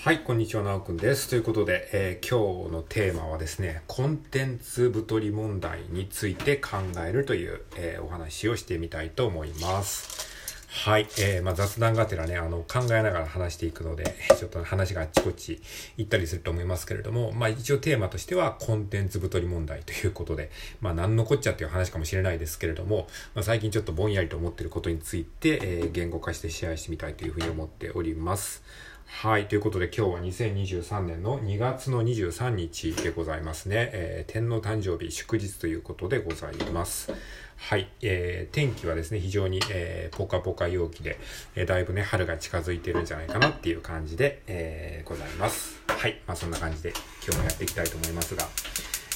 はい、こんにちは、なおくんです。ということで、えー今日のテーマはですね、コンテンツ太り問題について考えるという、えーお話をしてみたいと思います。はい、えーまあ、雑談がてらね、あの、考えながら話していくので、ちょっと話があっちこっち行ったりすると思いますけれども、まあ、一応テーマとしては、コンテンツ太り問題ということで、まあ、何のこっちゃっていう話かもしれないですけれども、まあ、最近ちょっとぼんやりと思っていることについて、えー言語化してシェアしてみたいというふうに思っております。はい。ということで今日は2023年の2月の23日でございますね。えー天皇誕生日祝日ということでございます。はい。えー天気はですね、非常に、えーポカポカ陽気で、えーだいぶね、春が近づいてるんじゃないかなっていう感じで、えーございます。はい。まあそんな感じで今日もやっていきたいと思いますが、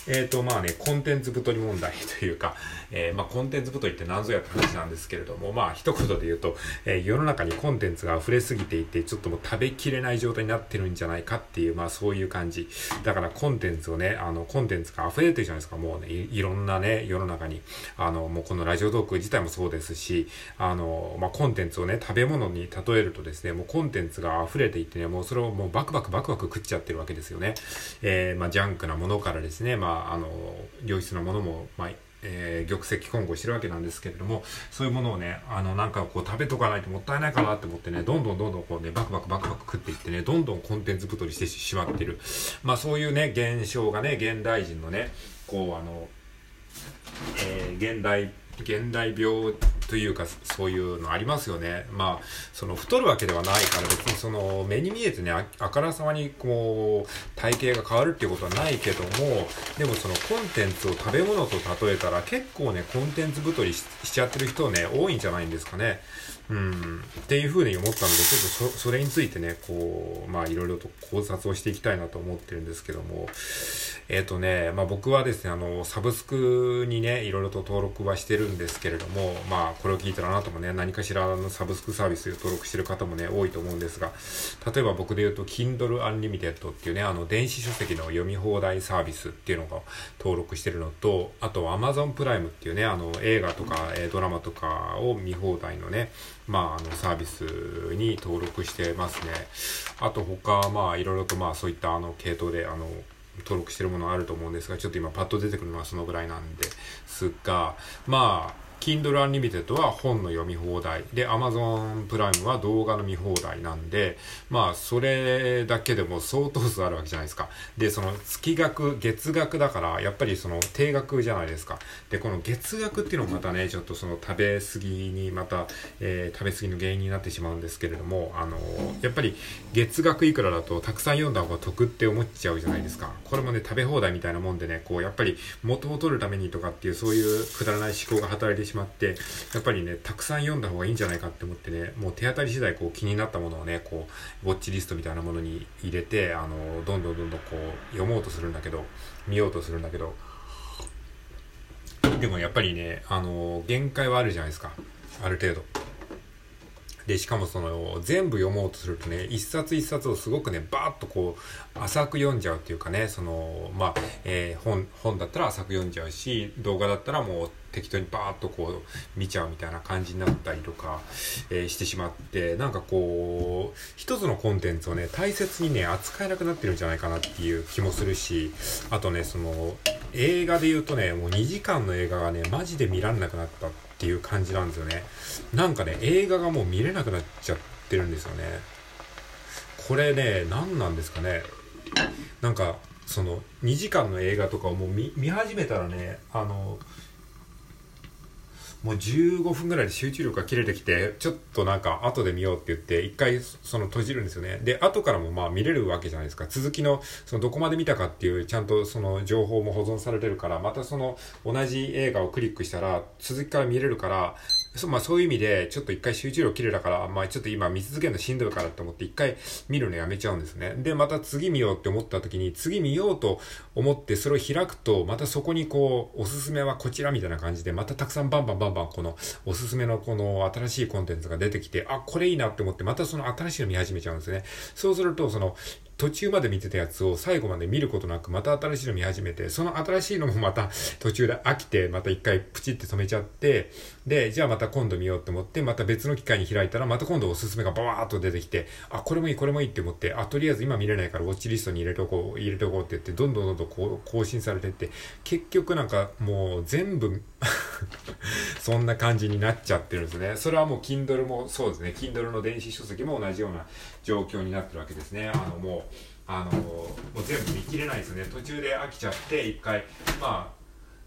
えーと、まあね、コンテンツ太り問題というか、えーまあコンテンツ太りって何ぞやって話なんですけれども、まあ一言で言うと、えー世の中にコンテンツが溢れすぎていて、ちょっともう食べきれない状態になってるんじゃないかっていう、まあそういう感じ。だからコンテンツをね、あの、コンテンツが溢れてるじゃないですか、もうね、いろんなね、世の中に。あの、もうこのラジオトーク自体もそうですし、あの、まあコンテンツをね、食べ物に例えるとですね、もうコンテンツが溢れていてね、もうそれをもうバクバクバクバク食っちゃってるわけですよね。えまあジャンクなものからですね、まああの、良質なものも、まあ、えー玉石混合してるわけなんですけれども、そういうものをね、あの、なんかこう食べとかないともったいないかなって思ってね、どんどんどんどんこうね、バクバクバクバク食っていってね、どんどんコンテンツ太りしてしまってる。まあそういうね、現象がね、現代人のね、こうあの、えー現代現代病というかそういうのありますよね。まあその太るわけではないから別にその目に見えてねあからさまにこう体型が変わるっていうことはないけどもでもそのコンテンツを食べ物と例えたら結構ねコンテンツ太りしちゃってる人ね多いんじゃないんですかね。うん。っていうふうに思ったのでちょっとそそれについてねこうまあいろいろと考察をしていきたいなと思ってるんですけども。えっ、とね、まあ僕はですね、あの、サブスクにね、いろいろと登録はしてるんですけれども、まあこれを聞いたらあなたもね、何かしらのサブスクサービスで登録してる方もね、多いと思うんですが、例えば僕で言うと、Kindle Unlimited っていうね、あの、電子書籍の読み放題サービスっていうのが登録してるのと、あと Amazon プライムっていうね、あの、映画とか、えドラマとかを見放題のね、まあ、あの、サービスに登録してますね。あと他、まあ、いろいろとまあ、そういったあの、系統で、あの、登録してるものあると思うんですが、ちょっと今パッと出てくるのはそのぐらいなんですが、まあ、Kindle Unlimited は本の読み放題。で、Amazon プライムは動画の見放題なんで、まあ、それだけでも相当数あるわけじゃないですか。で、その月額、月額だから、やっぱりその定額じゃないですか。で、この月額っていうのもまたね、ちょっとその食べ過ぎにまた、えー食べ過ぎの原因になってしまうんですけれども、あのやっぱり月額いくらだとたくさん読んだ方が得って思っちゃうじゃないですか。これもね、食べ放題みたいなもんでね、こう、やっぱり元を取るためにとかっていう、そういうくだらない思考が働いてしましまって、やっぱりね、たくさん読んだ方がいいんじゃないかって思ってね、もう手当たり次第こう気になったものをね、こう、ウォッチリストみたいなものに入れて、あの、どんどんどんどんこう、読もうとするんだけど、見ようとするんだけど、でもやっぱりね、あの、限界はあるじゃないですか。ある程度。で、しかもその、全部読もうとするとね、一冊一冊をすごくね、バーッとこう、浅く読んじゃうっていうかね、その、まあ、えー本、本だったら浅く読んじゃうし、動画だったらもう適当にバーッとこう、見ちゃうみたいな感じになったりとか、えーしてしまって、なんかこう、一つのコンテンツをね、大切にね、扱えなくなってるんじゃないかなっていう気もするし、あとね、その、映画で言うとね、もう2時間の映画がね、マジで見らんなくなった。ていう感じなんですよね。なんかね、映画がもう見れなくなっちゃってるんですよね。これね、何なんですかね。なんか、その、2時間の映画とかをもう見見始めたらね、あの、もう15分ぐらいで集中力が切れてきて、ちょっとなんか後で見ようって言って、一回その閉じるんですよね。で、後からもまあ見れるわけじゃないですか。続きの、そのどこまで見たかっていう、ちゃんとその情報も保存されてるから、またその同じ映画をクリックしたら、続きから見れるから、そまあそういう意味で、ちょっと一回集中力切れたから、まあちょっと今見続けるのしんどいからって思って一回見るのやめちゃうんですね。で、また次見ようって思った時に、次見ようと思ってそれを開くと、またそこにこう、おすすめはこちらみたいな感じで、またたくさんバンバンバンバンこの、おすすめのこの新しいコンテンツが出てきて、あ、これいいなって思って、またその新しいの見始めちゃうんですね。そうすると、その、途中まで見てたやつを最後まで見ることなく、また新しいの見始めて、その新しいのもまた途中で飽きて、また一回プチって止めちゃって、で、じゃあまた今度見ようって思って、また別の機会に開いたら、また今度おすすめがバワーっと出てきて、あ、これもいい、これもいいって思って、あ、とりあえず今見れないからウォッチリストに入れとこう、入れとこうって言って、どんどんどんどんこう更新されてって、結局なんかもう全部 そんな感じになっちゃってるんですね。それはもう Kindle もそうですね。Kindle の電子書籍も同じような状況になってるわけですね。あのもう、あのもう全部見切れないですね。途中で飽きちゃって、一回、まあ、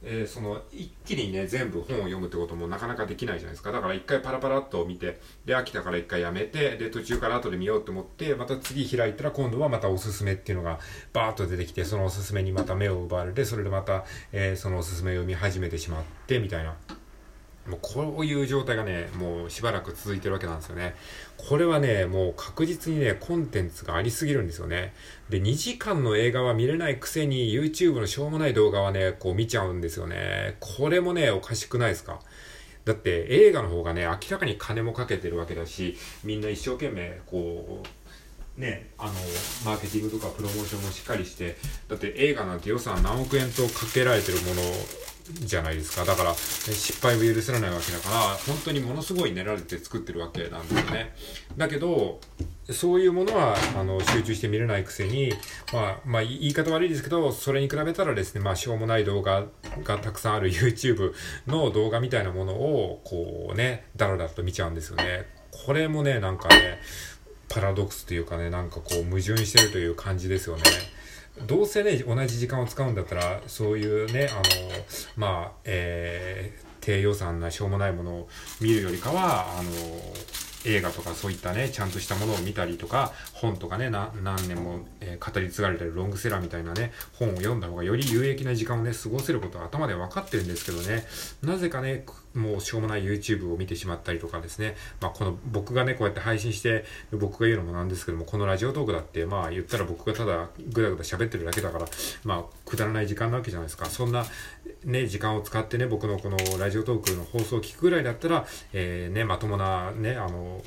えー、その一気にね全部本を読むってこともなかなかできないじゃないですか。だから一回パラパラっと見てで飽きたから一回やめてで途中から後で見ようと思ってまた次開いたら今度はまたおすすめっていうのがバーッと出てきてそのおすすめにまた目を奪われてそれでまた、えー、そのおすすめを読み始めてしまってみたいな。もうこういう状態がね、もうしばらく続いてるわけなんですよね。これはね、もう確実にね、コンテンツがありすぎるんですよね。で、2時間の映画は見れないくせに YouTube のしょうもない動画はね、こう見ちゃうんですよね。これもね、おかしくないですか？だって映画の方がね、明らかに金もかけてるわけだし、みんな一生懸命、こう、ね、あの、マーケティングとかプロモーションもしっかりして、だって映画なんて予算何億円とかけられてるものじゃないですか。だから、失敗を許せられないわけだから、本当にものすごい練られて作ってるわけなんですよね。だけど、そういうものは、あの、集中して見れないくせに、まあ、まあ、言い方悪いですけど、それに比べたらですね、まあ、しょうもない動画がたくさんある YouTube の動画みたいなものを、こうね、だらだらと見ちゃうんですよね。これもね、なんかね、パラドックスというかね、なんかこう、矛盾してるという感じですよね。どうせね、同じ時間を使うんだったら、そういうね、あの、まあ、えー、低予算なしょうもないものを見るよりかは、あの、映画とかそういったね、ちゃんとしたものを見たりとか、本とかね、何年も、えー、語り継がれてるロングセラーみたいなね、本を読んだ方がより有益な時間をね、過ごせることは頭で分かってるんですけどね、なぜかね、もうしょうもない YouTube を見てしまったりとかですね、まあこの僕がね、こうやって配信して、僕が言うのもなんですけども、このラジオトークだって、まあ言ったら僕がただぐだぐだ喋ってるだけだから、まあくだらない時間なわけじゃないですか。そんなね、時間を使ってね、僕のこのラジオトークの放送を聞くぐらいだったら、えー、ね、まともなね、あの、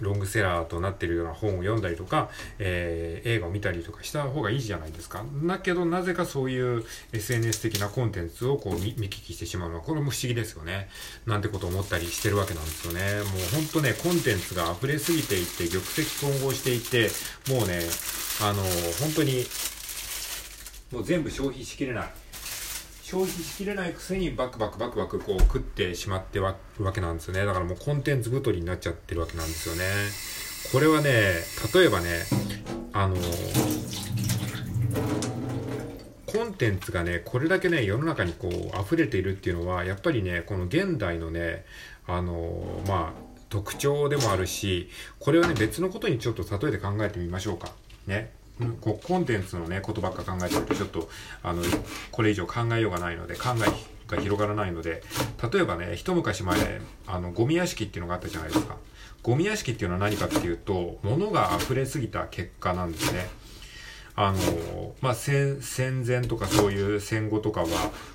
ロングセラーとなってるような本を読んだりとか、えー、映画を見たりとかした方がいいじゃないですか。だけど、なぜかそういう SNS 的なコンテンツをこう見聞きしてしまうのは、これも不思議ですよね。なんてことを思ったりしてるわけなんですよね。もうほんとね、コンテンツが溢れすぎていて、玉石混合していて、もうね、あの、本当に、もう全部消費しきれない。消費しきれないくせにバクバクバクバクこう食ってしまってわわけなんですよね。だからもうコンテンツ太りになっちゃってるわけなんですよね。これはね、例えばね、あのコンテンツがね、これだけね、世の中にこう溢れているっていうのは、やっぱりね、この現代のね、あのまあ、特徴でもあるし、これはね、別のことにちょっと例えて考えてみましょうか。ね。こうコンテンツのね、ことばっか考えてると、ちょっと、あの、これ以上考えようがないので、考えが広がらないので、例えばね、一昔前、あの、ゴミ屋敷っていうのがあったじゃないですか。ゴミ屋敷っていうのは何かっていうと、物が溢れすぎた結果なんですね。あの、まあ、戦、前とかそういう戦後とかは、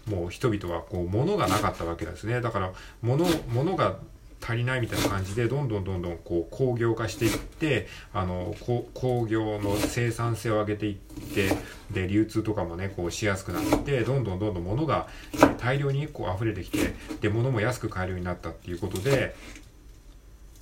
もう人々はこう、物がなかったわけですね。だから、物、物が足りないみたいな感じで、どんどんどんどんこう工業化していって、あの、工業の生産性を上げていって、で、流通とかもね、こうしやすくなって、どんどんどんどん物が大量にこう溢れてきて、で、物も安く買えるようになったっていうことで、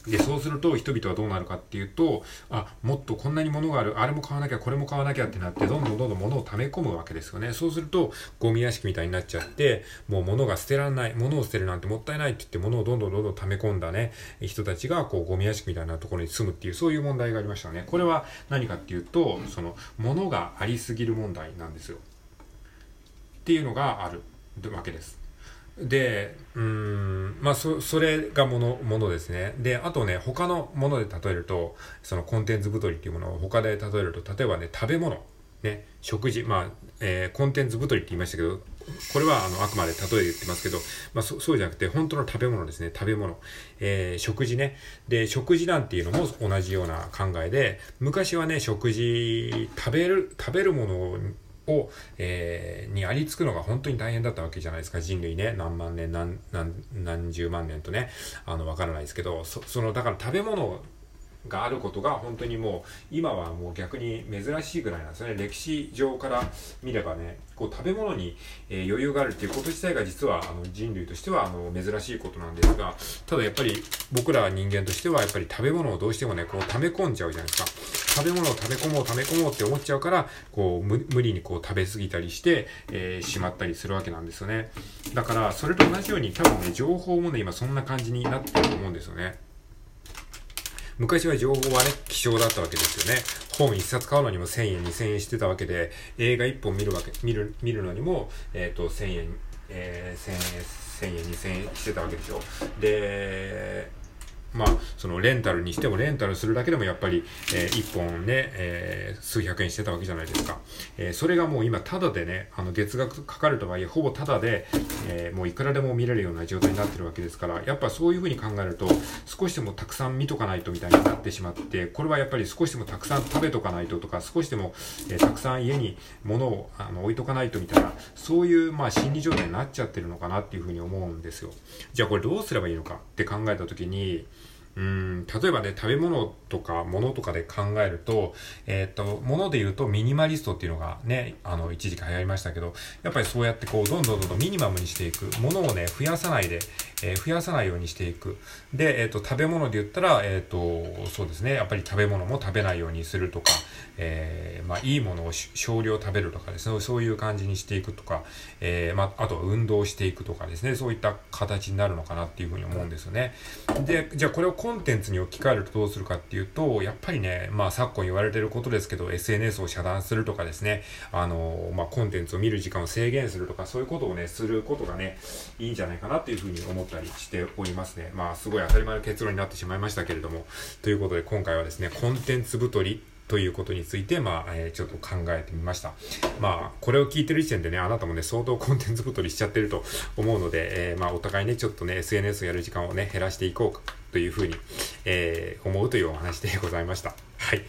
で、そうすると人々はどうなるかっていうと、あ、もっとこんなに物がある、あれも買わなきゃ、これも買わなきゃってなって、どんどんどんどん物を溜め込むわけですよね。そうすると、ゴミ屋敷みたいになっちゃって、もう物が捨てられない、物を捨てるなんてもったいないって言って、物をどんどんどんどん溜め込んだね、人たちが、こう、ゴミ屋敷みたいなところに住むっていう、そういう問題がありましたね。これは何かっていうと、その、物がありすぎる問題なんですよ。っていうのがあるわけです。で、うん、まあ、そ、それがもの、ものですね。で、あとね、他のもので例えると、そのコンテンツ太りっていうものを他で例えると、例えばね、食べ物、ね、食事、まあ、えー、コンテンツ太りって言いましたけど、これはあの、あくまで例えで言ってますけど、まあ、そ、そうじゃなくて、本当の食べ物ですね、食べ物。えー、食事ね。で、食事なんていうのも同じような考えで、昔はね、食事、食べる、食べるものを、えー、にありつくのが本当に大変だったわけじゃないですか、人類ね。何万年、何、何、何十万年とね、あの、わからないですけど、そ、その、だから食べ物があることが本当にもう今はもう逆に珍しいぐらいなんですよね。歴史上から見ればねこう食べ物に、え余裕があるっていうこと自体が実はあの人類としてはあの珍しいことなんですがただやっぱり僕ら人間としてはやっぱり食べ物をどうしてもねこう溜め込んじゃうじゃないですか。食べ物を食べ込もう食べ込もうって思っちゃうからこう無理にこう食べ過ぎたりして、えー、しまったりするわけなんですよね。だからそれと同じように多分ね情報もね今そんな感じになってると思うんですよね。昔は情報はね、希少だったわけですよね。本一冊買うのにも1000円、2000円してたわけで、映画一本見るわけ、見る、見るのにも、えっ、ー、と、1000円、えー、1000円、1000円、2000円してたわけでしょ。で、まあ、そのレンタルにしてもレンタルするだけでもやっぱり、えー、1本ね、えー、数百円してたわけじゃないですか。えー、それがもう今タダでね、あの月額かかるとはいえ、ほぼタダで、え、もういくらでも見れるような状態になってるわけですから、やっぱそういうふうに考えると、少しでもたくさん見とかないとみたいになってしまって、これはやっぱり少しでもたくさん食べとかないととか、少しでも、え、たくさん家に物をあの置いとかないとみたいな、そういうまあ心理状態になっちゃってるのかなっていうふうに思うんですよ。じゃあこれどうすればいいのかって考えたときに、うん、例えばね、食べ物とか物とかで考えると、えっ、と、物で言うとミニマリストっていうのがね、あの、一時期流行りましたけど、やっぱりそうやってこう、どんどんどんどんミニマムにしていく。物をね、増やさないで、えー、増やさないようにしていく。で、えっ、と、食べ物で言ったら、えっ、と、そうですね、やっぱり食べ物も食べないようにするとか、えまあ、いいものを少量食べるとかですね、そういう感じにしていくとか、えまあ、あとは運動していくとかですね、そういった形になるのかなっていうふうに思うんですよね。で、じゃあこれをコンテンツに置き換えるとどうするかっていうと、やっぱりね、まあ昨今言われてることですけど、SNS を遮断するとかですね、あの、まあコンテンツを見る時間を制限するとか、そういうことをね、することがね、いいんじゃないかなっていうふうに思ったりしておりますね。まあすごい当たり前の結論になってしまいましたけれども、ということで今回はですね、コンテンツ太りということについて、まあ、えー、ちょっと考えてみました。まあ、これを聞いてる時点でね、あなたもね、相当コンテンツ太りしちゃってると思うので、えー、まあ、お互いね、ちょっとね、SNS をやる時間をね、減らしていこうかというふうに、えー、思うというお話でございました。はい。